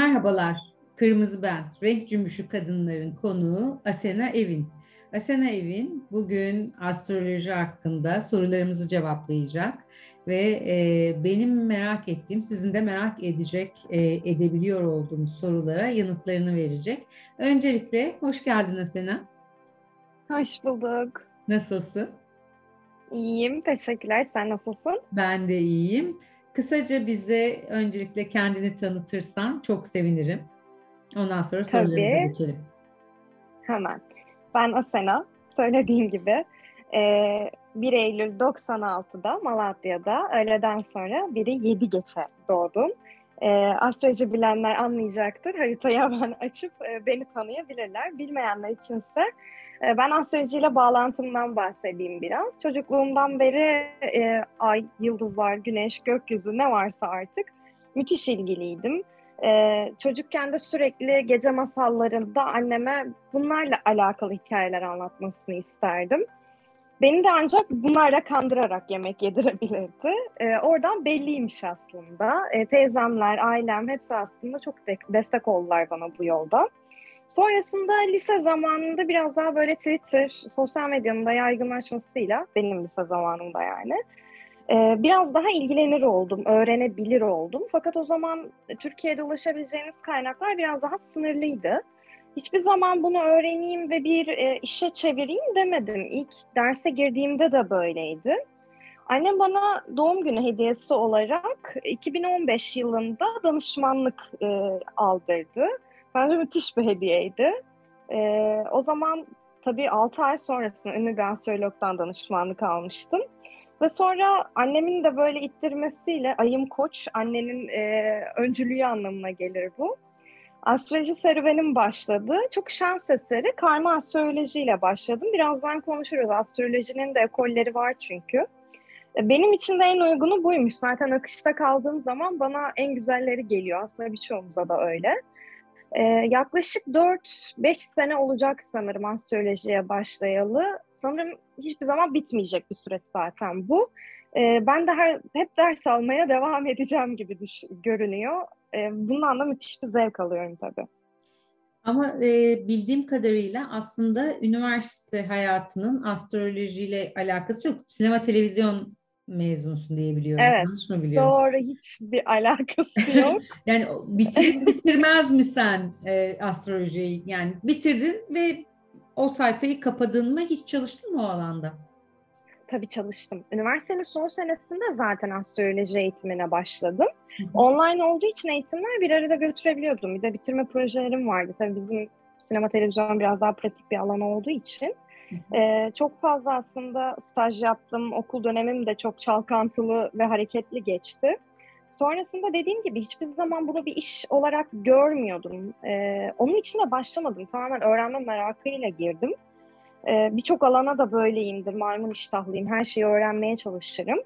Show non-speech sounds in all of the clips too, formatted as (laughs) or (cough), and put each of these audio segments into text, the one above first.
Merhabalar, Kırmızı Ben, renk cümbüşü kadınların konuğu Asena Evin. Asena Evin bugün astroloji hakkında sorularımızı cevaplayacak ve e, benim merak ettiğim, sizin de merak edecek, e, edebiliyor olduğumuz sorulara yanıtlarını verecek. Öncelikle hoş geldin Asena. Hoş bulduk. Nasılsın? İyiyim, teşekkürler. Sen nasılsın? Ben de iyiyim. Kısaca bize öncelikle kendini tanıtırsan çok sevinirim. Ondan sonra sorularımıza Tabii. geçelim. Hemen. Ben Asena. Söylediğim gibi 1 Eylül 96'da Malatya'da öğleden sonra biri 7 geçe doğdum. Astroloji bilenler anlayacaktır. Haritayı hemen (laughs) açıp beni tanıyabilirler. Bilmeyenler içinse ben astrolojiyle bağlantımdan bahsedeyim biraz. Çocukluğumdan beri e, ay, yıldızlar, güneş, gökyüzü ne varsa artık müthiş ilgiliydim. E, çocukken de sürekli gece masallarında anneme bunlarla alakalı hikayeler anlatmasını isterdim. Beni de ancak bunlarla kandırarak yemek (laughs) yedirebilirdi. E, oradan belliymiş aslında. E, teyzemler, ailem hepsi aslında çok de- destek oldular bana bu yolda. Sonrasında lise zamanında biraz daha böyle Twitter, sosyal medyanın da yaygınlaşmasıyla, benim lise zamanımda yani, e, biraz daha ilgilenir oldum, öğrenebilir oldum. Fakat o zaman Türkiye'de ulaşabileceğiniz kaynaklar biraz daha sınırlıydı. Hiçbir zaman bunu öğreneyim ve bir e, işe çevireyim demedim. İlk derse girdiğimde de böyleydi. Annem bana doğum günü hediyesi olarak 2015 yılında danışmanlık e, aldırdı. Bence müthiş bir hediyeydi. Ee, o zaman tabii 6 ay sonrasında ünlü astrologdan danışmanlık almıştım. Ve sonra annemin de böyle ittirmesiyle ayım koç, annenin e, öncülüğü anlamına gelir bu. Astroloji serüvenim başladı. Çok şans eseri karma astrolojiyle başladım. Birazdan konuşuruz. Astrolojinin de ekolleri var çünkü. Benim için de en uygunu buymuş. Zaten akışta kaldığım zaman bana en güzelleri geliyor. Aslında birçoğumuza da öyle. Ee, yaklaşık 4-5 sene olacak sanırım astrolojiye başlayalı. Sanırım hiçbir zaman bitmeyecek bir süreç zaten bu. Ee, ben de her, hep ders almaya devam edeceğim gibi düş- görünüyor. Ee, bundan da müthiş bir zevk alıyorum tabii. Ama e, bildiğim kadarıyla aslında üniversite hayatının astrolojiyle alakası yok. Sinema televizyon mezunsun diye biliyorum. Evet, Yanlış mı biliyorum? Doğru, hiçbir (laughs) alakası (laughs) yok. Yani bitir, bitirmez mi sen e, astrolojiyi? Yani bitirdin ve o sayfayı kapadın mı? Hiç çalıştın mı o alanda? Tabii çalıştım. Üniversitenin son senesinde zaten astroloji eğitimine başladım. Online olduğu için eğitimler bir arada götürebiliyordum. Bir de bitirme projelerim vardı. Tabii bizim sinema televizyon biraz daha pratik bir alan olduğu için. Ee, çok fazla aslında staj yaptım. Okul dönemim de çok çalkantılı ve hareketli geçti. Sonrasında dediğim gibi hiçbir zaman bunu bir iş olarak görmüyordum. Ee, onun için de başlamadım. Tamamen öğrenme merakıyla girdim. Ee, Birçok alana da böyleyimdir. Maymun iştahlıyım. Her şeyi öğrenmeye çalışırım.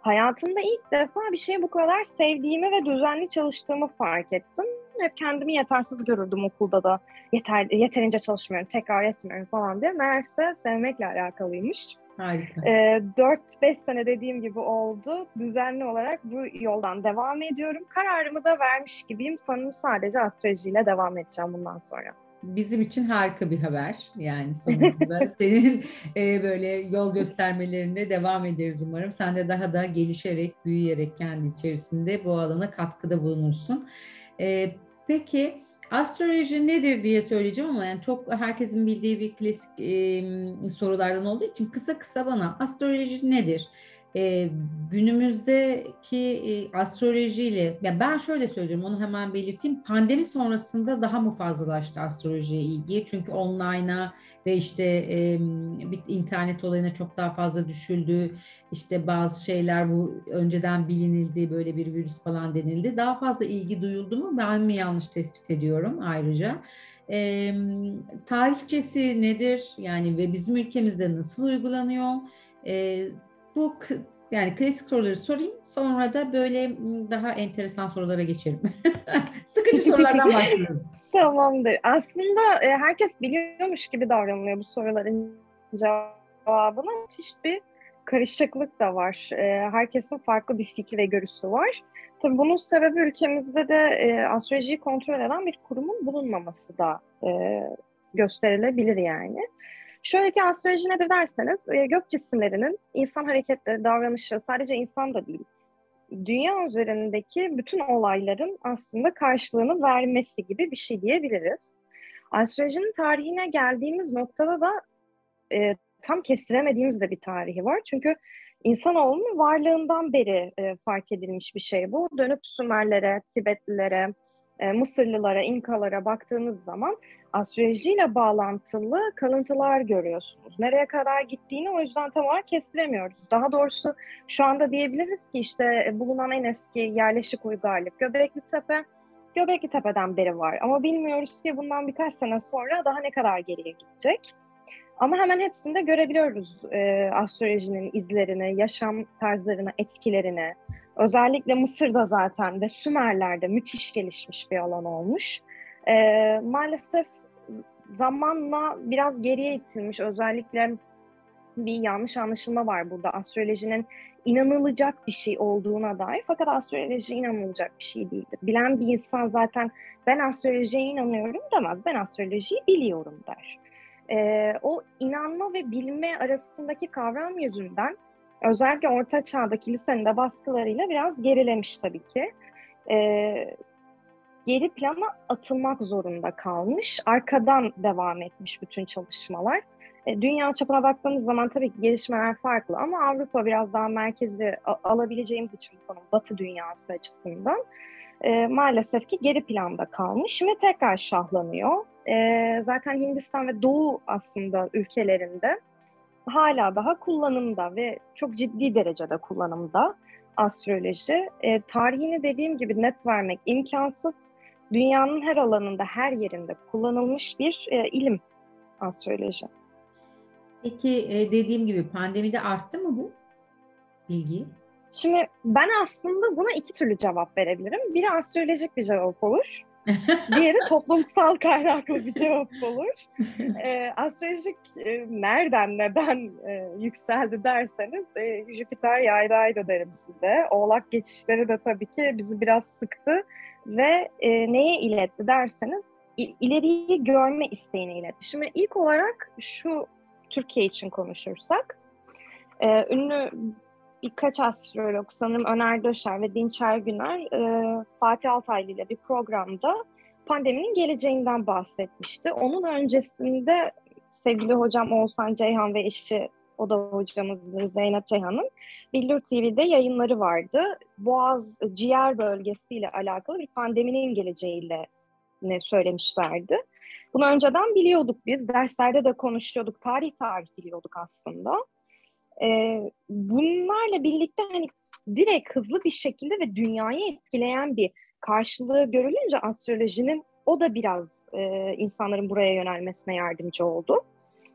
Hayatımda ilk defa bir şeyi bu kadar sevdiğimi ve düzenli çalıştığımı fark ettim. Hep kendimi yetersiz görürdüm okulda da. Yeter, yeterince çalışmıyorum, tekrar etmiyorum falan diye. Meğerse sevmekle alakalıymış. Harika. Ee, 4-5 sene dediğim gibi oldu. Düzenli olarak bu yoldan devam ediyorum. Kararımı da vermiş gibiyim. Sanırım sadece astrolojiyle devam edeceğim bundan sonra. Bizim için harika bir haber. Yani sonuçta (laughs) senin e, böyle yol göstermelerine devam ederiz umarım. Sen de daha da gelişerek, büyüyerek kendi içerisinde bu alana katkıda bulunursun. E, peki astroloji nedir diye söyleyeceğim ama yani çok herkesin bildiği bir klasik e, sorulardan olduğu için kısa kısa bana astroloji nedir? E, günümüzdeki e, astrolojiyle, ya ben şöyle söylüyorum onu hemen belirteyim. Pandemi sonrasında daha mı fazlalaştı astrolojiye ilgi? Çünkü online'a ve işte e, internet olayına çok daha fazla düşüldü. İşte bazı şeyler bu önceden bilinildi, böyle bir virüs falan denildi. Daha fazla ilgi duyuldu mu? Ben mi yanlış tespit ediyorum ayrıca? E, tarihçesi nedir? Yani ve bizim ülkemizde nasıl uygulanıyor? E, bu yani klasik soruları sorayım. Sonra da böyle daha enteresan sorulara geçerim. (laughs) Sıkıcı sorulardan başlıyorum. Tamamdır. Aslında e, herkes biliyormuş gibi davranılıyor bu soruların cevabına. Müthiş bir karışıklık da var. E, herkesin farklı bir fikri ve görüşü var. Tabii bunun sebebi ülkemizde de e, astrolojiyi kontrol eden bir kurumun bulunmaması da e, gösterilebilir yani. Şöyle ki astroloji nedir derseniz e, gök cisimlerinin insan hareketleri, davranışı sadece insan da değil, dünya üzerindeki bütün olayların aslında karşılığını vermesi gibi bir şey diyebiliriz. Astrolojinin tarihine geldiğimiz noktada da e, tam kestiremediğimiz de bir tarihi var. Çünkü insanoğlunun varlığından beri e, fark edilmiş bir şey bu. Dönüp Sümerlere, Tibetlilere, e, Mısırlılara, İnkalara baktığınız zaman astrolojiyle bağlantılı kalıntılar görüyorsunuz. Nereye kadar gittiğini o yüzden tam olarak kestiremiyoruz. Daha doğrusu şu anda diyebiliriz ki işte bulunan en eski yerleşik uygarlık Göbekli Tepe, Göbekli Tepe'den beri var. Ama bilmiyoruz ki bundan birkaç sene sonra daha ne kadar geriye gidecek. Ama hemen hepsinde görebiliyoruz e, astrolojinin izlerini, yaşam tarzlarını, etkilerini. Özellikle Mısır'da zaten ve Sümerler'de müthiş gelişmiş bir alan olmuş. E, maalesef zamanla biraz geriye itilmiş. Özellikle bir yanlış anlaşılma var burada. Astrolojinin inanılacak bir şey olduğuna dair. Fakat astroloji inanılacak bir şey değildir. Bilen bir insan zaten ben astrolojiye inanıyorum demez. Ben astrolojiyi biliyorum der. Ee, o inanma ve bilme arasındaki kavram yüzünden özellikle Orta Çağ'da kilisenin de baskılarıyla biraz gerilemiş tabii ki. Ee, geri plana atılmak zorunda kalmış. Arkadan devam etmiş bütün çalışmalar. E, dünya çapına baktığımız zaman tabii ki gelişmeler farklı ama Avrupa biraz daha merkezi alabileceğimiz için bu Batı dünyası açısından e, maalesef ki geri planda kalmış. Şimdi tekrar şahlanıyor. E, zaten Hindistan ve Doğu aslında ülkelerinde hala daha kullanımda ve çok ciddi derecede kullanımda astroloji. E, tarihini dediğim gibi net vermek imkansız. Dünyanın her alanında, her yerinde kullanılmış bir e, ilim astroloji. Peki e, dediğim gibi pandemide arttı mı bu bilgi? Şimdi ben aslında buna iki türlü cevap verebilirim. Biri astrolojik bir cevap olur. Diğeri toplumsal kaynaklı bir cevap olur. (laughs) E, astrolojik e, nereden, neden e, yükseldi derseniz e, Jüpiter yaydaydı derim size. Oğlak geçişleri de tabii ki bizi biraz sıktı ve e, neye iletti derseniz ileriyi görme isteğini iletti. Şimdi ilk olarak şu Türkiye için konuşursak, e, ünlü birkaç astrolog sanırım Öner Döşer ve Dinçer Güner e, Fatih Altaylı ile bir programda pandeminin geleceğinden bahsetmişti. Onun öncesinde sevgili hocam Oğuzhan Ceyhan ve eşi o da hocamızdır Zeynep Ceyhan'ın Billur TV'de yayınları vardı. Boğaz ciğer bölgesiyle alakalı bir pandeminin geleceğiyle ne söylemişlerdi. Bunu önceden biliyorduk biz. Derslerde de konuşuyorduk. Tarih tarih biliyorduk aslında. Ee, bunlarla birlikte hani direkt hızlı bir şekilde ve dünyayı etkileyen bir karşılığı görülünce astrolojinin o da biraz e, insanların buraya yönelmesine yardımcı oldu.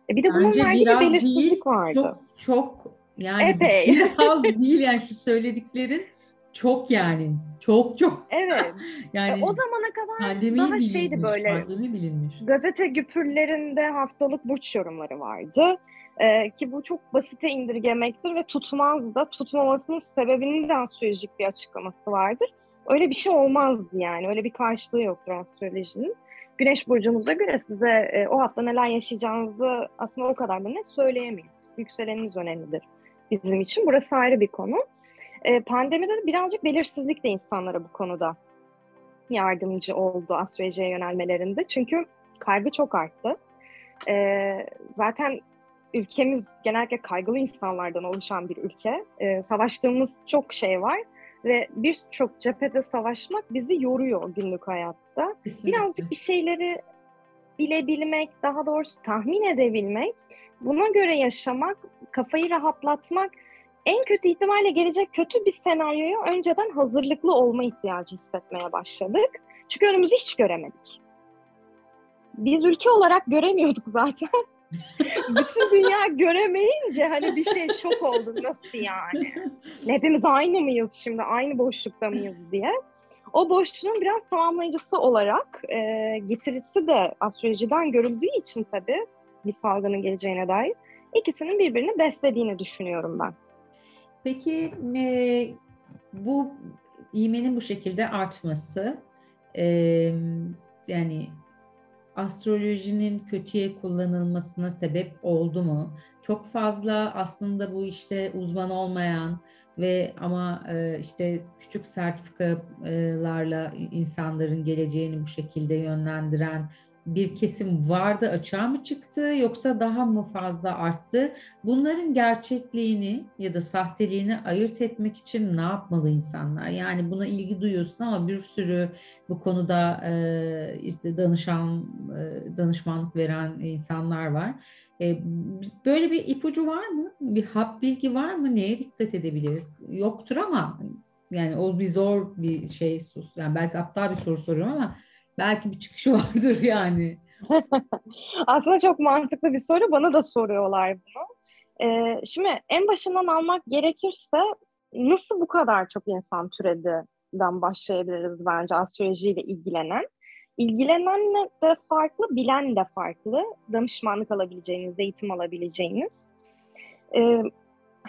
E, bir de bunun Bence verdiği bir belirsizlik değil, vardı. Çok, çok yani Epey. biraz (laughs) değil yani şu söylediklerin çok yani. Çok çok. Evet. (laughs) yani e, o zamana kadar daha bilinmiş, şeydi böyle. Pandemi bilinmiş. Gazete güpürlerinde haftalık burç yorumları vardı. Ee, ki bu çok basite indirgemektir ve tutmaz da tutmamasının sebebinin de astrolojik bir açıklaması vardır. Öyle bir şey olmazdı yani. Öyle bir karşılığı yoktur astrolojinin. Güneş burcunuza göre size e, o hafta neler yaşayacağınızı aslında o kadar da net söyleyemeyiz. Yükseleniniz önemlidir bizim için. Burası ayrı bir konu. E, pandemide de birazcık belirsizlik de insanlara bu konuda yardımcı oldu astrolojiye yönelmelerinde. Çünkü kaygı çok arttı. E, zaten ülkemiz genellikle kaygılı insanlardan oluşan bir ülke. E, savaştığımız çok şey var ve birçok cephede savaşmak bizi yoruyor günlük hayatta. Kesinlikle. Birazcık bir şeyleri bilebilmek, daha doğrusu tahmin edebilmek, buna göre yaşamak, kafayı rahatlatmak en kötü ihtimalle gelecek kötü bir senaryoya önceden hazırlıklı olma ihtiyacı hissetmeye başladık. Çünkü önümüzü hiç göremedik. Biz ülke olarak göremiyorduk (laughs) zaten. Bütün dünya göremeyince hani bir şey şok oldu nasıl yani? Hepimiz aynı mıyız şimdi? Aynı boşlukta mıyız diye. O boşluğun biraz tamamlayıcısı olarak e, getirisi de astrolojiden görüldüğü için tabii bir salgının geleceğine dair ikisinin birbirini beslediğini düşünüyorum ben. Peki e, bu iğmenin bu şekilde artması e, yani astrolojinin kötüye kullanılmasına sebep oldu mu? Çok fazla aslında bu işte uzman olmayan ve ama e, işte küçük sertifikalarla insanların geleceğini bu şekilde yönlendiren bir kesim vardı açığa mı çıktı yoksa daha mı fazla arttı? Bunların gerçekliğini ya da sahteliğini ayırt etmek için ne yapmalı insanlar? Yani buna ilgi duyuyorsun ama bir sürü bu konuda e, işte danışan e, danışmanlık veren insanlar var. E, böyle bir ipucu var mı? Bir hap bilgi var mı? Neye dikkat edebiliriz? Yoktur ama yani o bir zor bir şey. Yani belki aptal bir soru soruyorum ama belki bir çıkışı (laughs) vardır yani. (laughs) Aslında çok mantıklı bir soru. Bana da soruyorlar bunu. Ee, şimdi en başından almak gerekirse nasıl bu kadar çok insan türediden başlayabiliriz bence astrolojiyle ilgilenen. İlgilenen de farklı, bilen de farklı. Danışmanlık alabileceğiniz, eğitim alabileceğiniz. Ee,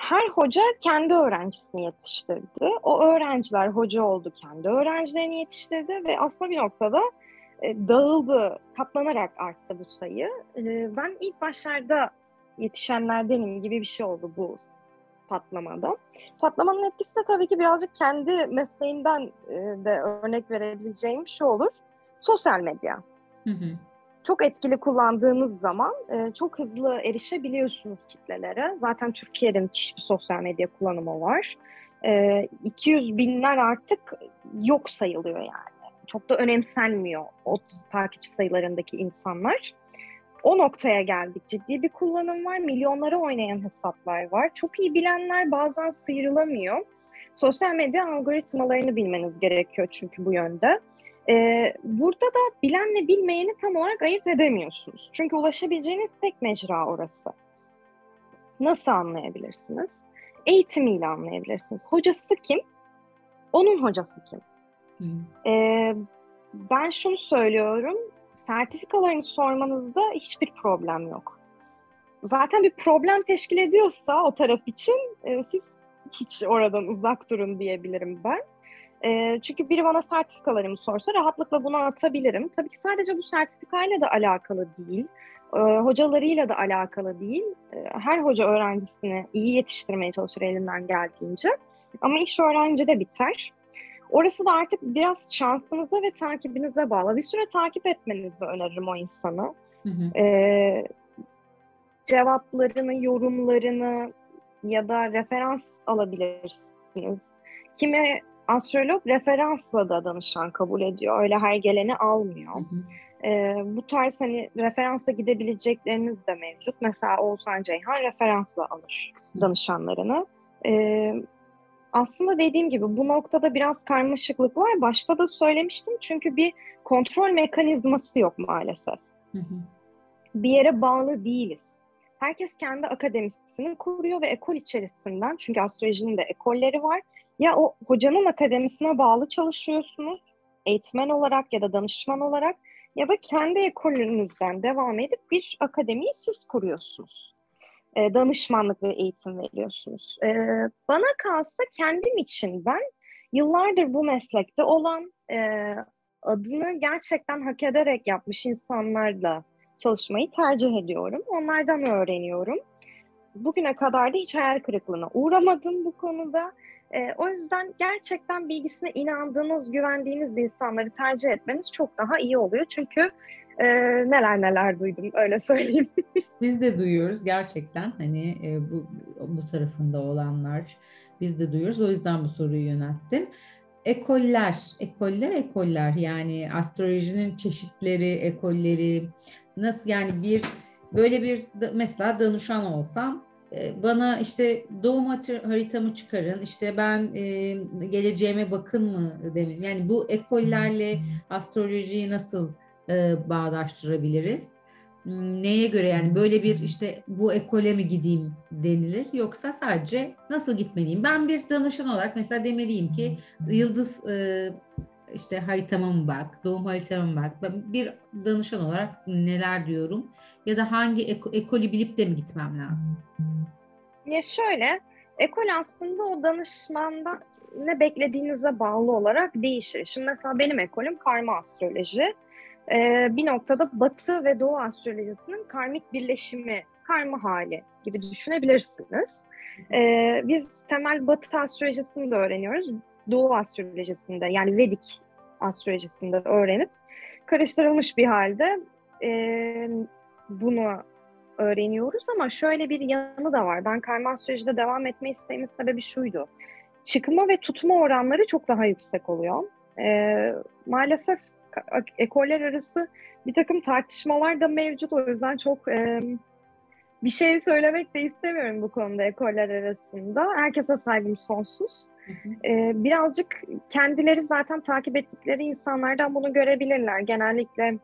her hoca kendi öğrencisini yetiştirdi. O öğrenciler hoca oldu, kendi öğrencilerini yetiştirdi ve aslında bir noktada e, dağıldı, katlanarak arttı bu sayı. E, ben ilk başlarda yetişenlerdenim gibi bir şey oldu bu patlamada. Patlamanın etkisi de tabii ki birazcık kendi mesleğimden e, de örnek verebileceğim şu olur. Sosyal medya. Hı hı. Çok etkili kullandığınız zaman e, çok hızlı erişebiliyorsunuz kitlelere. Zaten Türkiye'de müthiş bir sosyal medya kullanımı var. E, 200 binler artık yok sayılıyor yani. Çok da önemsenmiyor o takipçi sayılarındaki insanlar. O noktaya geldik. Ciddi bir kullanım var. Milyonlara oynayan hesaplar var. Çok iyi bilenler bazen sıyrılamıyor. Sosyal medya algoritmalarını bilmeniz gerekiyor çünkü bu yönde. Ee, burada da bilenle bilmeyeni tam olarak ayırt edemiyorsunuz. Çünkü ulaşabileceğiniz tek mecra orası. Nasıl anlayabilirsiniz? Eğitimiyle anlayabilirsiniz. Hocası kim? Onun hocası kim? Hmm. Ee, ben şunu söylüyorum, sertifikalarını sormanızda hiçbir problem yok. Zaten bir problem teşkil ediyorsa o taraf için e, siz hiç oradan uzak durun diyebilirim ben. E, çünkü biri bana sertifikalarımı sorsa rahatlıkla bunu atabilirim. Tabii ki sadece bu sertifikayla da alakalı değil, e, hocalarıyla da alakalı değil. E, her hoca öğrencisini iyi yetiştirmeye çalışır elinden geldiğince. Ama iş öğrencide biter. Orası da artık biraz şansınıza ve takibinize bağlı. Bir süre takip etmenizi öneririm o insanı. Hı hı. Ee, cevaplarını, yorumlarını ya da referans alabilirsiniz. Kimi astrolog referansla da danışan kabul ediyor. Öyle her geleni almıyor. Hı hı. Ee, bu tarz hani referansla gidebilecekleriniz de mevcut. Mesela Oğuzhan Ceyhan referansla alır danışanlarını. Ee, aslında dediğim gibi bu noktada biraz karmaşıklık var. Başta da söylemiştim çünkü bir kontrol mekanizması yok maalesef. Hı hı. Bir yere bağlı değiliz. Herkes kendi akademisini kuruyor ve ekol içerisinden, çünkü astrolojinin de ekolleri var. Ya o hocanın akademisine bağlı çalışıyorsunuz, eğitmen olarak ya da danışman olarak ya da kendi ekolünüzden devam edip bir akademiyi siz kuruyorsunuz. E, danışmanlık ve eğitim veriyorsunuz. E, bana kalsa kendim için ben yıllardır bu meslekte olan e, adını gerçekten hak ederek yapmış insanlarla çalışmayı tercih ediyorum. Onlardan öğreniyorum. Bugüne kadar da hiç hayal kırıklığına uğramadım bu konuda. E, o yüzden gerçekten bilgisine inandığınız, güvendiğiniz insanları tercih etmeniz çok daha iyi oluyor. Çünkü e, neler neler duydum öyle (laughs) söyleyeyim. biz de duyuyoruz gerçekten hani e, bu bu tarafında olanlar biz de duyuyoruz. O yüzden bu soruyu yönelttim. Ekoller, ekoller, ekoller yani astrolojinin çeşitleri, ekolleri nasıl yani bir böyle bir mesela danışan olsam bana işte doğum haritamı çıkarın, işte ben e, geleceğime bakın mı demeyeyim. Yani bu ekollerle astrolojiyi nasıl e, bağdaştırabiliriz? Hmm, neye göre yani böyle bir işte bu ekole mi gideyim denilir yoksa sadece nasıl gitmeliyim? Ben bir danışan olarak mesela demeliyim ki yıldız e, işte haritama mı bak, doğum haritama mı bak. Ben bir danışan olarak neler diyorum ya da hangi eko, ekolü bilip de mi gitmem lazım? Ya şöyle, ekol aslında o danışmandan ne beklediğinize bağlı olarak değişir. Şimdi mesela benim ekolüm karma astroloji. Ee, bir noktada Batı ve Doğu astrolojisinin karmik birleşimi, karma hali gibi düşünebilirsiniz. Ee, biz temel Batı astrolojisini de öğreniyoruz. Doğu astrolojisinde yani Vedik astrolojisinde öğrenip karıştırılmış bir halde e, bunu öğreniyoruz ama şöyle bir yanı da var. Ben karma astrolojide devam etme isteğimin sebebi şuydu. Çıkma ve tutma oranları çok daha yüksek oluyor. E, maalesef ekoller arası bir takım tartışmalar da mevcut. O yüzden çok e, bir şey söylemek de istemiyorum bu konuda ekoller arasında. Herkese saygım sonsuz. Ee, birazcık kendileri zaten takip ettikleri insanlardan bunu görebilirler. Genellikle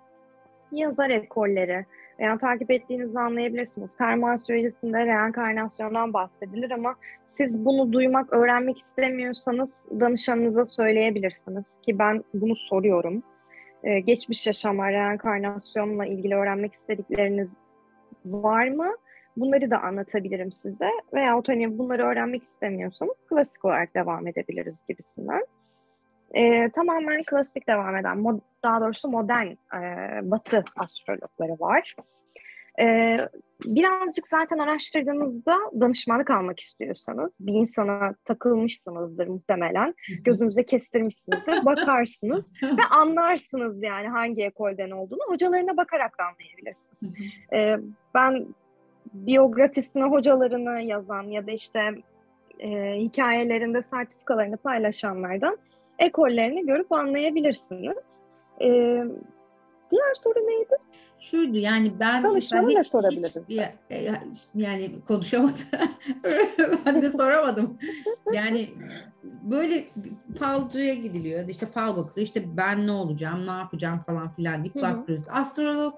yazar ekolleri veya takip ettiğinizi anlayabilirsiniz. Karma astrolojisinde reenkarnasyondan bahsedilir ama siz bunu duymak, öğrenmek istemiyorsanız danışanınıza söyleyebilirsiniz ki ben bunu soruyorum. Ee, geçmiş yaşamlar, reenkarnasyonla ilgili öğrenmek istedikleriniz var mı? Bunları da anlatabilirim size. Veya hani bunları öğrenmek istemiyorsanız klasik olarak devam edebiliriz gibisinden. Ee, tamamen klasik devam eden, mod, daha doğrusu modern e, batı astrologları var. Ee, birazcık zaten araştırdığınızda danışmanlık almak istiyorsanız, bir insana takılmışsınızdır muhtemelen, gözünüze kestirmişsinizdir, (laughs) bakarsınız ve anlarsınız yani hangi ekolden olduğunu, hocalarına bakarak da anlayabilirsiniz. Ee, ben biyografisini hocalarını yazan ya da işte e, hikayelerinde sertifikalarını paylaşanlardan ekollerini görüp anlayabilirsiniz. E, diğer soru neydi? Şuydu yani ben... Danışmanı ne sorabiliriz? Hiç, e, yani konuşamadım. (laughs) ben de soramadım. (laughs) Yani böyle falcıya gidiliyor. İşte fal bakılıyor. İşte ben ne olacağım, ne yapacağım falan filan deyip bakıyoruz. Astrolog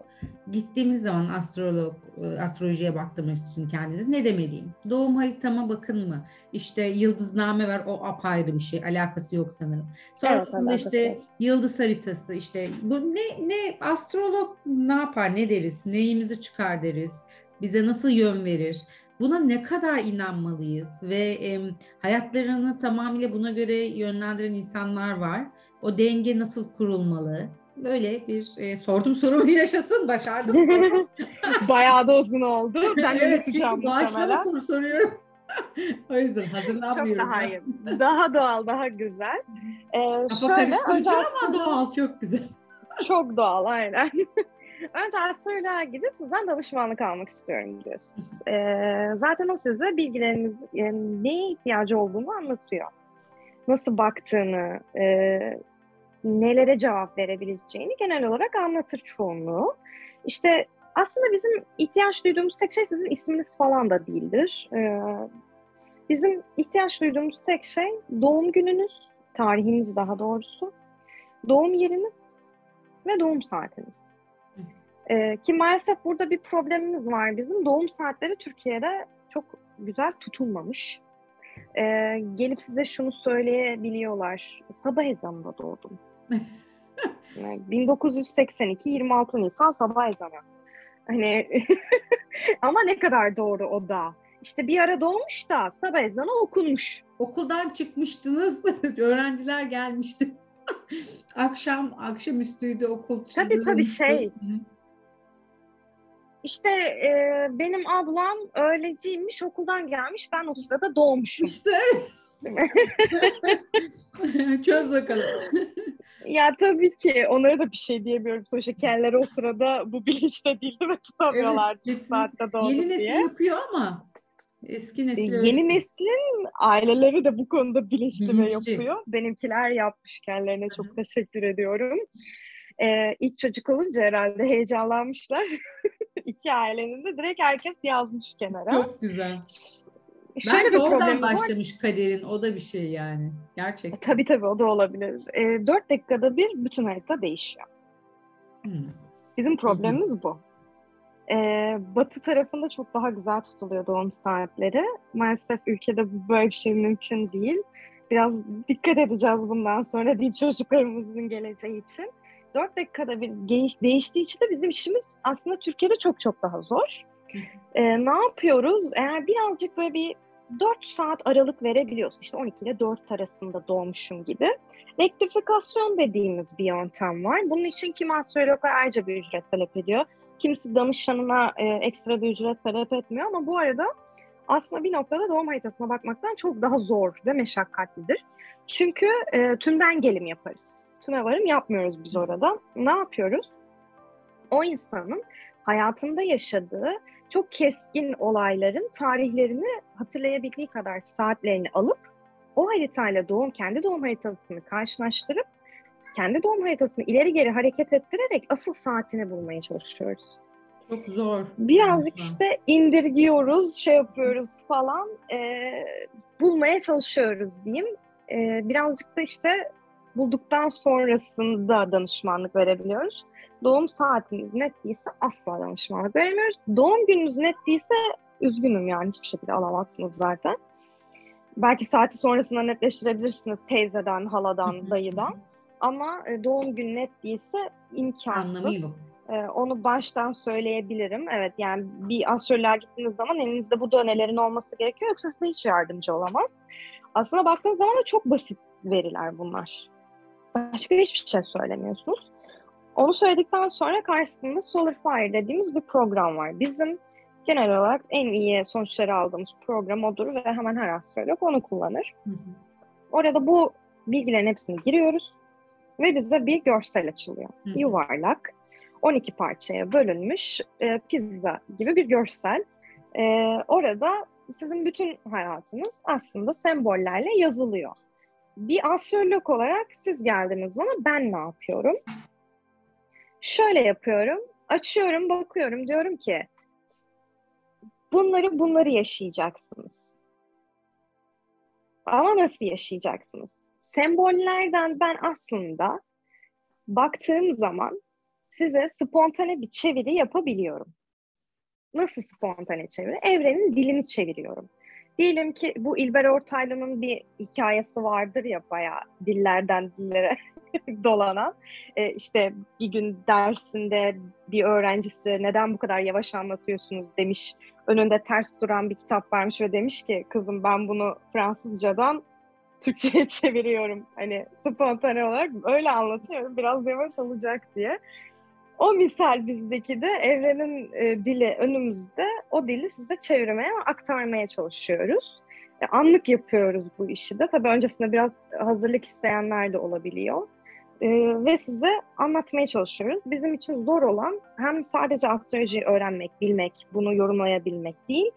gittiğimiz zaman astrolog e, astrolojiye baktığımız için kendinize ne demeliyim? Doğum haritama bakın mı? İşte yıldızname var o apayrı bir şey. Alakası yok sanırım. Sonrasında evet, işte yıldız haritası işte bu ne ne astrolog ne yapar ne deriz? Neyimizi çıkar deriz? Bize nasıl yön verir? Buna ne kadar inanmalıyız ve e, hayatlarını tamamıyla buna göre yönlendiren insanlar var. O denge nasıl kurulmalı? Böyle bir e, sordum (laughs) sorumu yaşasın başardım. (laughs) Bayağı da uzun oldu. Ben evet, unutacağım muhtemelen. soru soruyorum. (laughs) o yüzden hazırlanmıyorum. Çok daha iyi. Daha doğal, daha güzel. Ee, Kafa şöyle, karıştırıcı ama doğal, çok güzel. Çok doğal, aynen. Önce astroloğa gidip sizden danışmanlık almak istiyorum diyorsunuz. Ee, zaten o size bilgileriniz, yani neye ihtiyacı olduğunu anlatıyor. Nasıl baktığını, e, nelere cevap verebileceğini genel olarak anlatır çoğunluğu. İşte aslında bizim ihtiyaç duyduğumuz tek şey sizin isminiz falan da değildir. Ee, bizim ihtiyaç duyduğumuz tek şey doğum gününüz, tarihiniz daha doğrusu, doğum yeriniz ve doğum saatiniz. Ee, ki maalesef burada bir problemimiz var bizim. Doğum saatleri Türkiye'de çok güzel tutulmamış. Ee, gelip size şunu söyleyebiliyorlar. Sabah ezanında doğdum. (laughs) yani 1982 26 Nisan sabah ezanı. Hani (laughs) ama ne kadar doğru o da. İşte bir ara doğmuş da sabah ezanı okunmuş. Okuldan çıkmıştınız, (laughs) öğrenciler gelmişti. akşam akşamüstüydü okul. Tabii tabii şey. İşte e, benim ablam öğleciymiş, okuldan gelmiş. Ben o sırada doğmuşum. İşte. (laughs) Çöz bakalım. Ya tabii ki onlara da bir şey diyemiyorum. Sonuçta kendileri o sırada bu bilinçte değildi ve tutamıyorlardı evet, saatte doğduk Yeni nesil diye. yapıyor ama eski nesil. E, yeni neslin aileleri de bu konuda bilinçli, bilinçli. ve yapıyor. Benimkiler yapmış kendilerine çok teşekkür ediyorum. Ee, ilk çocuk olunca herhalde heyecanlanmışlar. (laughs) İki ailenin de direkt herkes yazmış kenara. Çok güzel. Şöyle Belki bir oradan başlamış var. kaderin. O da bir şey yani. Gerçekten. E, tabii tabii o da olabilir. E, 4 dakikada bir bütün harita değişiyor. Hmm. Bizim problemimiz hmm. bu. E, batı tarafında çok daha güzel tutuluyor doğum saatleri. Maalesef ülkede böyle bir şey mümkün değil. Biraz dikkat edeceğiz bundan sonra deyip çocuklarımızın geleceği için. 4 dakikada bir değiştiği için de bizim işimiz aslında Türkiye'de çok çok daha zor. Ee, ne yapıyoruz? Eğer birazcık böyle bir 4 saat aralık verebiliyorsun. İşte 12 ile 4 arasında doğmuşum gibi. Rektifikasyon dediğimiz bir yöntem var. Bunun için kim astrologlar ayrıca bir ücret talep ediyor. Kimisi danışanına e, ekstra bir ücret talep etmiyor ama bu arada aslında bir noktada doğum haritasına bakmaktan çok daha zor ve meşakkatlidir. Çünkü e, tümden gelim yaparız. Tüme varım yapmıyoruz biz orada. Ne yapıyoruz? O insanın hayatında yaşadığı çok keskin olayların tarihlerini hatırlayabildiği kadar saatlerini alıp o haritayla doğum, kendi doğum haritasını karşılaştırıp kendi doğum haritasını ileri geri hareket ettirerek asıl saatini bulmaya çalışıyoruz. Çok zor. Birazcık işte indirgiyoruz, şey yapıyoruz falan, e, bulmaya çalışıyoruz diyeyim. E, birazcık da işte bulduktan sonrasında danışmanlık verebiliyoruz. Doğum saatiniz net değilse asla danışmanlık veremiyoruz. Doğum gününüz net değilse üzgünüm yani hiçbir şekilde alamazsınız zaten. Belki saati sonrasında netleştirebilirsiniz teyzeden, haladan, dayıdan. Ama e, doğum günü net değilse imkansız. Anlamı yok. Ee, onu baştan söyleyebilirim. Evet yani bir astroloğa gittiğiniz zaman elinizde bu dönelerin olması gerekiyor yoksa size hiç yardımcı olamaz. Aslında baktığınız zaman da çok basit veriler bunlar. Başka hiçbir şey söylemiyorsunuz. Onu söyledikten sonra karşısında Solar Fire dediğimiz bir program var. Bizim genel olarak en iyi sonuçları aldığımız program odur ve hemen her astrolog onu kullanır. Hı hı. Orada bu bilgilerin hepsini giriyoruz ve bize bir görsel açılıyor. Hı hı. Yuvarlak, 12 parçaya bölünmüş e, pizza gibi bir görsel. E, orada sizin bütün hayatınız aslında sembollerle yazılıyor. Bir astrolog olarak siz geldiniz bana ben ne yapıyorum? Şöyle yapıyorum. Açıyorum, bakıyorum. Diyorum ki bunları bunları yaşayacaksınız. Ama nasıl yaşayacaksınız? Sembollerden ben aslında baktığım zaman size spontane bir çeviri yapabiliyorum. Nasıl spontane çeviri? Evrenin dilini çeviriyorum. Diyelim ki bu İlber Ortaylı'nın bir hikayesi vardır ya bayağı dillerden dillere (laughs) dolanan. E, işte bir gün dersinde bir öğrencisi neden bu kadar yavaş anlatıyorsunuz demiş. Önünde ters duran bir kitap varmış ve demiş ki kızım ben bunu Fransızcadan Türkçe'ye (laughs) çeviriyorum. Hani spontane olarak öyle anlatıyorum. Biraz yavaş olacak diye. O misal bizdeki de evrenin e, dili önümüzde. O dili size çevirmeye, aktarmaya çalışıyoruz. E, anlık yapıyoruz bu işi de. Tabii öncesinde biraz hazırlık isteyenler de olabiliyor. E, ve size anlatmaya çalışıyoruz. Bizim için zor olan hem sadece astrolojiyi öğrenmek, bilmek, bunu yorumlayabilmek değil,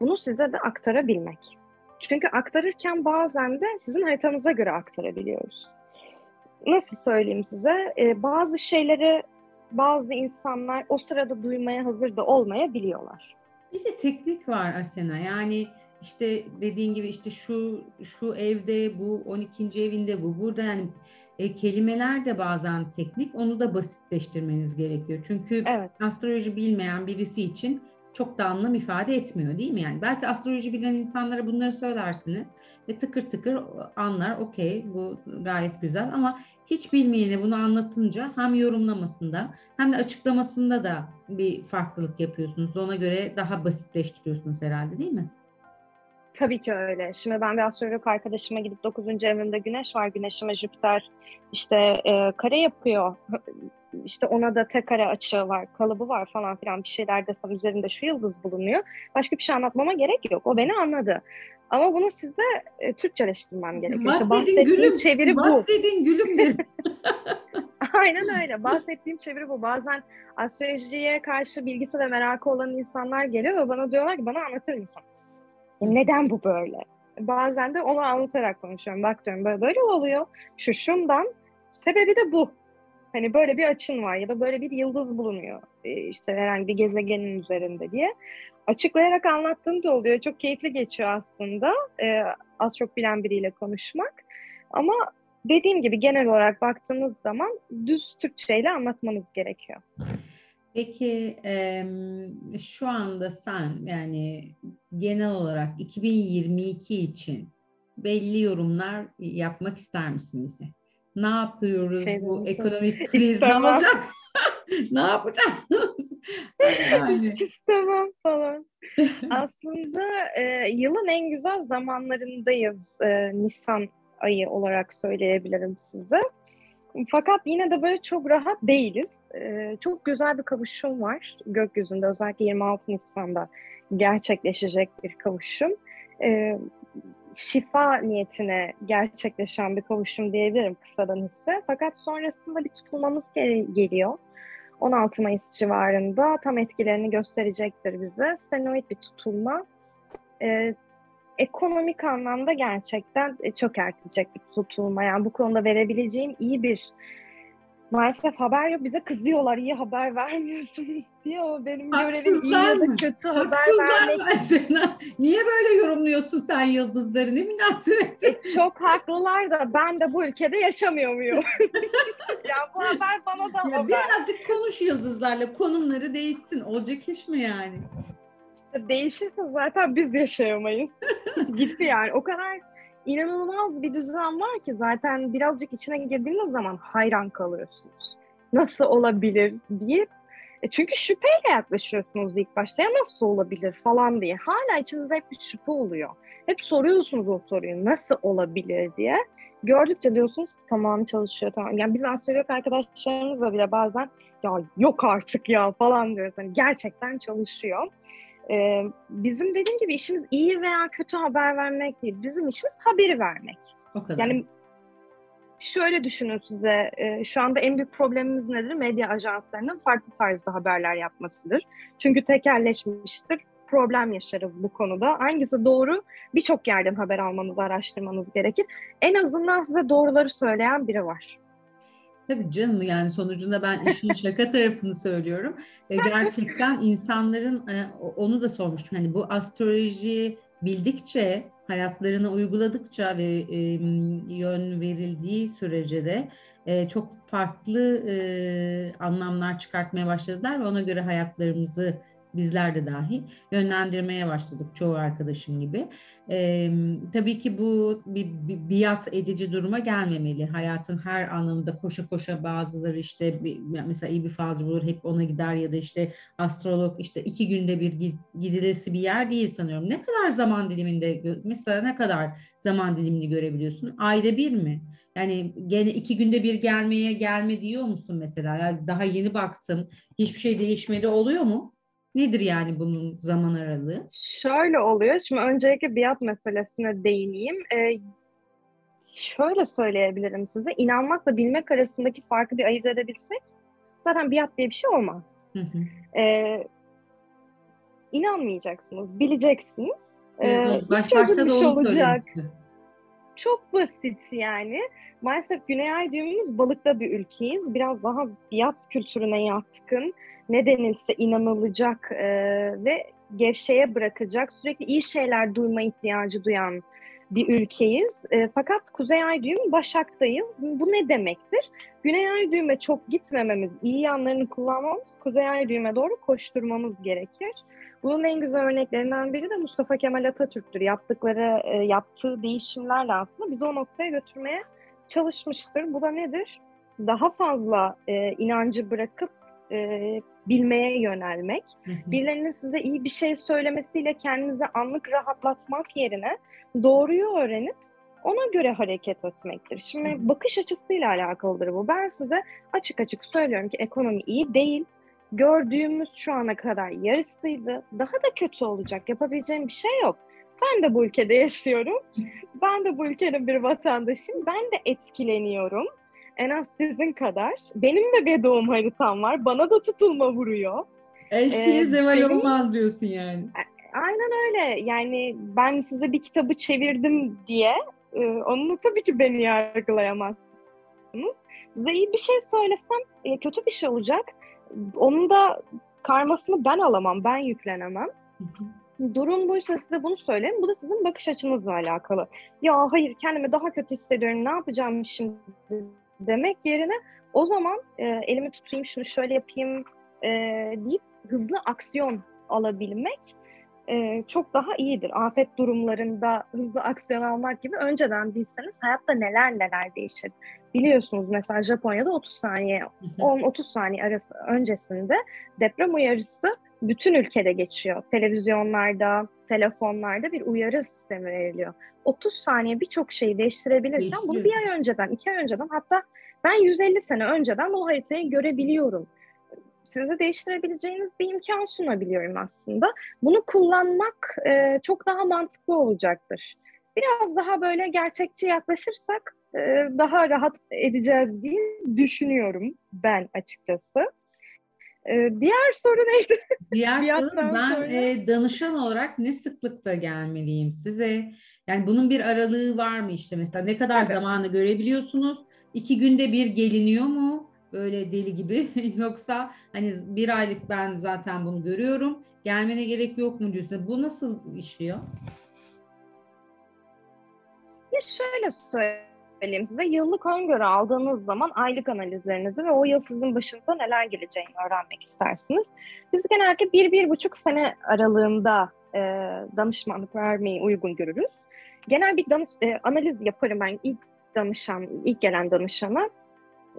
bunu size de aktarabilmek. Çünkü aktarırken bazen de sizin haritanıza göre aktarabiliyoruz. Nasıl söyleyeyim size? Ee, bazı şeyleri bazı insanlar o sırada duymaya hazır da olmayabiliyorlar. Bir de teknik var Asena. Yani işte dediğin gibi işte şu şu evde bu 12. evinde bu burada yani e, kelimeler de bazen teknik onu da basitleştirmeniz gerekiyor. Çünkü evet. astroloji bilmeyen birisi için çok da anlam ifade etmiyor değil mi? Yani belki astroloji bilen insanlara bunları söylersiniz ve tıkır tıkır anlar okey bu gayet güzel ama hiç bilmeyene bunu anlatınca hem yorumlamasında hem de açıklamasında da bir farklılık yapıyorsunuz. Ona göre daha basitleştiriyorsunuz herhalde değil mi? Tabii ki öyle. Şimdi ben bir astrolog arkadaşıma gidip 9. evimde güneş var. Güneşime Jüpiter işte e, kare yapıyor. (laughs) İşte ona da tek kare açığı var, kalıbı var falan filan bir şeyler desem üzerinde şu yıldız bulunuyor. Başka bir şey anlatmama gerek yok. O beni anladı. Ama bunu size e, Türkçeleştirmem gerekiyor. İşte bahsettiğim gülüm, çeviri bu. Bahsedin gülüm (laughs) (laughs) Aynen öyle. Bahsettiğim çeviri bu. Bazen astrolojiye karşı bilgisi ve merakı olan insanlar geliyor ve bana diyorlar ki bana anlatır mısın? Neden bu böyle? Bazen de onu anlatarak konuşuyorum. Bak diyorum böyle böyle oluyor. Şu şundan. Sebebi de bu. Hani böyle bir açın var ya da böyle bir yıldız bulunuyor. Ee, işte herhangi bir gezegenin üzerinde diye. Açıklayarak anlattığım da oluyor. Çok keyifli geçiyor aslında. Ee, az çok bilen biriyle konuşmak. Ama dediğim gibi genel olarak baktığınız zaman düz Türkçe ile anlatmanız gerekiyor. Peki e, şu anda sen yani genel olarak 2022 için belli yorumlar yapmak ister misin bize? Ne yapıyoruz şey bu ekonomik kriz ne (laughs) olacak? (laughs) ne yapacaksınız? (laughs) Yani. Hiç istemem falan. Aslında e, yılın en güzel zamanlarındayız. E, Nisan ayı olarak söyleyebilirim size. Fakat yine de böyle çok rahat değiliz. Ee, çok güzel bir kavuşum var gökyüzünde. Özellikle 26 Nisan'da gerçekleşecek bir kavuşum. Ee, şifa niyetine gerçekleşen bir kavuşum diyebilirim kısadan hisse. Fakat sonrasında bir tutulmamız geliyor. 16 Mayıs civarında tam etkilerini gösterecektir bize. Stenoid bir tutulma. Ee, ekonomik anlamda gerçekten e, çökertecek bir tutulma. Yani bu konuda verebileceğim iyi bir maalesef haber yok. Bize kızıyorlar iyi haber vermiyorsunuz (laughs) diye. O benim görevim iyi ya da kötü haber vermek. Mesela. (laughs) Niye böyle yorumluyorsun sen yıldızları? Ne münasebet? E, çok haklılar da ben de bu ülkede yaşamıyor muyum? (laughs) ya bu haber bana da ya haber. Birazcık konuş yıldızlarla. Konumları değişsin. Olacak iş mi yani? değişirse zaten biz yaşayamayız. Gitti yani. O kadar inanılmaz bir düzen var ki zaten birazcık içine girdiğiniz zaman hayran kalıyorsunuz. Nasıl olabilir diye. E çünkü şüpheyle yaklaşıyorsunuz ilk başta ya nasıl olabilir falan diye. Hala içinizde hep bir şüphe oluyor. Hep soruyorsunuz o soruyu nasıl olabilir diye. Gördükçe diyorsunuz ki tamam çalışıyor tamam. Yani biz astrolog arkadaşlarımızla bile bazen ya yok artık ya falan diyoruz. Hani gerçekten çalışıyor. Ee, bizim dediğim gibi işimiz iyi veya kötü haber vermek değil. Bizim işimiz haberi vermek. O kadar. Yani şöyle düşünün size, e, şu anda en büyük problemimiz nedir? Medya ajanslarının farklı tarzda haberler yapmasıdır. Çünkü tekerleşmiştir, problem yaşarız bu konuda. Hangisi doğru? Birçok yerden haber almanız, araştırmanız gerekir. En azından size doğruları söyleyen biri var. Tabii canım yani sonucunda ben işin şaka tarafını söylüyorum. E, gerçekten insanların e, onu da sormuştum. Hani bu astroloji bildikçe, hayatlarına uyguladıkça ve e, yön verildiği sürece de e, çok farklı e, anlamlar çıkartmaya başladılar ve ona göre hayatlarımızı bizler de dahil yönlendirmeye başladık çoğu arkadaşım gibi. E, tabii ki bu bir, bir biat edici duruma gelmemeli. Hayatın her anlamında koşa koşa bazıları işte bir, mesela iyi bir falcı bulur hep ona gider ya da işte astrolog işte iki günde bir gidilesi bir yer değil sanıyorum. Ne kadar zaman diliminde mesela ne kadar zaman dilimini görebiliyorsun? Ayda bir mi? Yani gene iki günde bir gelmeye gelme diyor musun mesela? Yani daha yeni baktım. Hiçbir şey değişmedi oluyor mu? Nedir yani bunun zaman aralığı? Şöyle oluyor. Şimdi öncelikle biat meselesine değineyim. Ee, şöyle söyleyebilirim size. İnanmakla bilmek arasındaki farkı bir ayırt edebilsek zaten biat diye bir şey olmaz. Hı hı. Ee, inanmayacaksınız, bileceksiniz. Ee, iş çözülmüş olacak. Çok basit yani. Maalesef Güney Ay düğümümüz balıkta bir ülkeyiz. Biraz daha biat kültürüne yatkın ne denilse inanılacak e, ve gevşeye bırakacak, sürekli iyi şeyler duyma ihtiyacı duyan bir ülkeyiz. E, fakat Kuzey Ay düğüm Başak'tayız. Bu ne demektir? Güney Ay düğüme çok gitmememiz, iyi yanlarını kullanmamız, Kuzey Ay düğüme doğru koşturmamız gerekir. Bunun en güzel örneklerinden biri de Mustafa Kemal Atatürk'tür. Yaptıkları, e, yaptığı değişimlerle aslında bizi o noktaya götürmeye çalışmıştır. Bu da nedir? Daha fazla e, inancı bırakıp e, bilmeye yönelmek. Hı hı. Birilerinin size iyi bir şey söylemesiyle kendinizi anlık rahatlatmak yerine doğruyu öğrenip ona göre hareket etmektir. Şimdi hı. bakış açısıyla alakalıdır bu. Ben size açık açık söylüyorum ki ekonomi iyi değil. Gördüğümüz şu ana kadar yarısıydı. Daha da kötü olacak. Yapabileceğim bir şey yok. Ben de bu ülkede yaşıyorum. Ben de bu ülkenin bir vatandaşıyım. Ben de etkileniyorum en az sizin kadar. Benim de bir doğum haritam var. Bana da tutulma vuruyor. Elçiye ee, zeval benim... olmaz diyorsun yani. Aynen öyle. Yani ben size bir kitabı çevirdim diye e, onunla tabii ki beni yargılayamazsınız. Size iyi bir şey söylesem e, kötü bir şey olacak. Onun da karmasını ben alamam, ben yüklenemem. Durum buysa size bunu söyleyeyim. Bu da sizin bakış açınızla alakalı. Ya hayır kendimi daha kötü hissediyorum. Ne yapacağım şimdi demek yerine o zaman e, elimi tutayım şunu şöyle yapayım e, deyip hızlı aksiyon alabilmek e, çok daha iyidir. Afet durumlarında hızlı aksiyon almak gibi önceden bilseniz hayatta neler neler değişir. Biliyorsunuz mesela Japonya'da 30 saniye, 10-30 saniye arası öncesinde deprem uyarısı bütün ülkede geçiyor. Televizyonlarda, telefonlarda bir uyarı sistemi veriliyor. 30 saniye birçok şeyi değiştirebilirken bunu bir ay önceden, iki ay önceden hatta ben 150 sene önceden o haritayı görebiliyorum size değiştirebileceğiniz bir imkan sunabiliyorum aslında. Bunu kullanmak e, çok daha mantıklı olacaktır. Biraz daha böyle gerçekçi yaklaşırsak daha rahat edeceğiz diye düşünüyorum ben açıkçası. E, diğer soru neydi? (laughs) Diğer soru ben e, danışan olarak ne sıklıkta gelmeliyim size? Yani bunun bir aralığı var mı işte mesela ne kadar Tabii. zamanı görebiliyorsunuz? İki günde bir geliniyor mu? böyle deli gibi (laughs) yoksa hani bir aylık ben zaten bunu görüyorum gelmene gerek yok mu diyorsun. Bu nasıl işliyor? Ya şöyle söyleyeyim size yıllık öngörü aldığınız zaman aylık analizlerinizi ve o yıl sizin başınıza neler geleceğini öğrenmek istersiniz. Biz genellikle bir, bir buçuk sene aralığında e, danışmanlık vermeyi uygun görürüz. Genel bir danış, e, analiz yaparım ben ilk danışan, ilk gelen danışana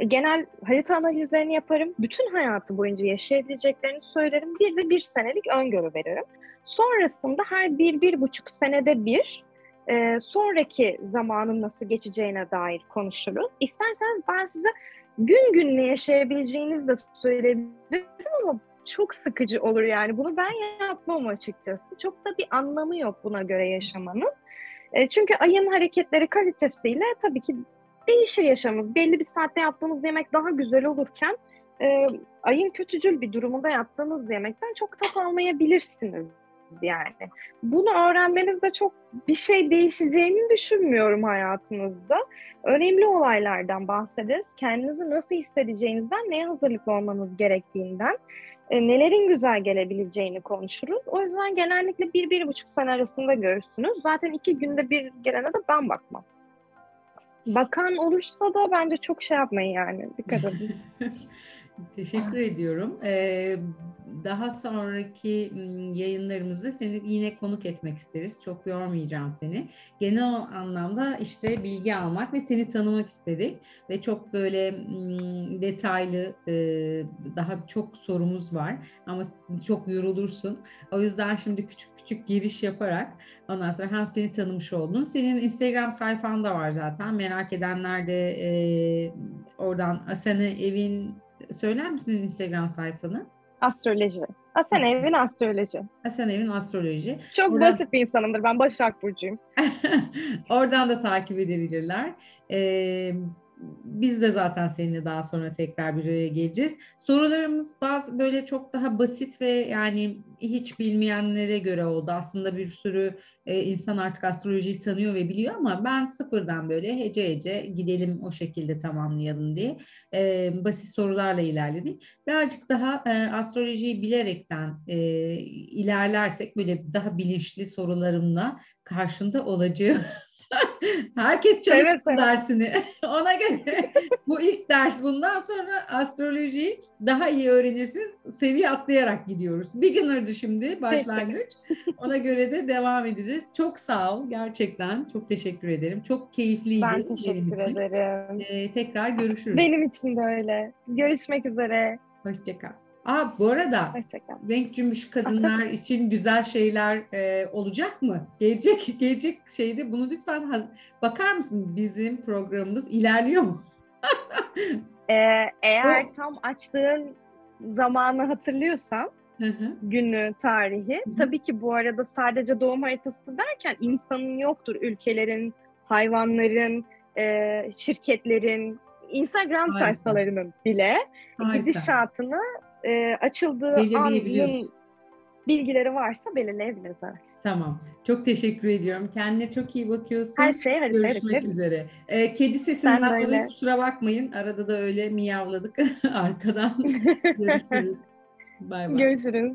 genel harita analizlerini yaparım. Bütün hayatı boyunca yaşayabileceklerini söylerim. Bir de bir senelik öngörü veririm. Sonrasında her bir, bir buçuk senede bir e, sonraki zamanın nasıl geçeceğine dair konuşuruz. İsterseniz ben size gün gününe yaşayabileceğinizi de söyleyebilirim ama çok sıkıcı olur yani. Bunu ben yapmam açıkçası. Çok da bir anlamı yok buna göre yaşamanın. E, çünkü ayın hareketleri kalitesiyle tabii ki değişir yaşamımız. Belli bir saatte yaptığımız yemek daha güzel olurken e, ayın kötücül bir durumunda yaptığınız yemekten çok tat almayabilirsiniz yani. Bunu öğrenmenizde çok bir şey değişeceğini düşünmüyorum hayatınızda. Önemli olaylardan bahsederiz. Kendinizi nasıl hissedeceğinizden, neye hazırlıklı olmanız gerektiğinden, e, nelerin güzel gelebileceğini konuşuruz. O yüzden genellikle bir, bir buçuk sene arasında görürsünüz. Zaten iki günde bir gelene de ben bakmam. Bakan olursa da bence çok şey yapmayın yani. Dikkat edin. (laughs) Teşekkür ediyorum. Ee, daha sonraki yayınlarımızda seni yine konuk etmek isteriz. Çok yormayacağım seni. Genel anlamda işte bilgi almak ve seni tanımak istedik. Ve çok böyle detaylı daha çok sorumuz var. Ama çok yorulursun. O yüzden şimdi küçük küçük giriş yaparak ondan sonra hem seni tanımış oldun. Senin Instagram sayfan da var zaten. Merak edenler de oradan Asana Evin söyler misin Instagram sayfanı? Astroloji. Asen Evin Astroloji. Asen Evin Astroloji. Çok Oradan... basit bir insanımdır. Ben Başak Burcu'yum. (laughs) Oradan da takip edebilirler. Ee, biz de zaten seninle daha sonra tekrar bir araya geleceğiz. Sorularımız bazı böyle çok daha basit ve yani hiç bilmeyenlere göre oldu. Aslında bir sürü e, insan artık astrolojiyi tanıyor ve biliyor ama ben sıfırdan böyle hece hece gidelim o şekilde tamamlayalım diye e, basit sorularla ilerledik. Birazcık daha e, astrolojiyi bilerekten ilerlersek böyle daha bilinçli sorularımla karşında olacağım. (laughs) (laughs) Herkes çalışsın evet, evet. dersini. (laughs) Ona göre bu ilk ders. Bundan sonra astrolojiyi daha iyi öğrenirsiniz. Seviye atlayarak gidiyoruz. Beginner'dı şimdi başlangıç. (laughs) Ona göre de devam edeceğiz. Çok sağ ol gerçekten. Çok teşekkür ederim. Çok keyifliydi. Ben teşekkür benim için. ederim. Ee, tekrar görüşürüz. Benim için de öyle. Görüşmek üzere. Hoşçakal. Aa bu arada renk cümbüş kadınlar için güzel şeyler e, olacak mı? Gelecek (laughs) gelecek şeyde bunu lütfen bakar mısın? Bizim programımız ilerliyor mu? (laughs) ee, eğer o... tam açtığın zamanı hatırlıyorsan günü, tarihi. Tabii ki bu arada sadece doğum haritası derken insanın yoktur. Ülkelerin, hayvanların, e, şirketlerin, Instagram Harika. sayfalarının bile Harika. gidişatını e, açıldığı anın bilgileri varsa belirleyebiliriz. Evet. Tamam. Çok teşekkür ediyorum. Kendine çok iyi bakıyorsun. Her şey evet. Görüşmek evet, üzere. Ee, kedi sesinden dolayı kusura bakmayın. Arada da öyle miyavladık (laughs) arkadan. (laughs) Görüşürüz. Bay bay. Görüşürüz.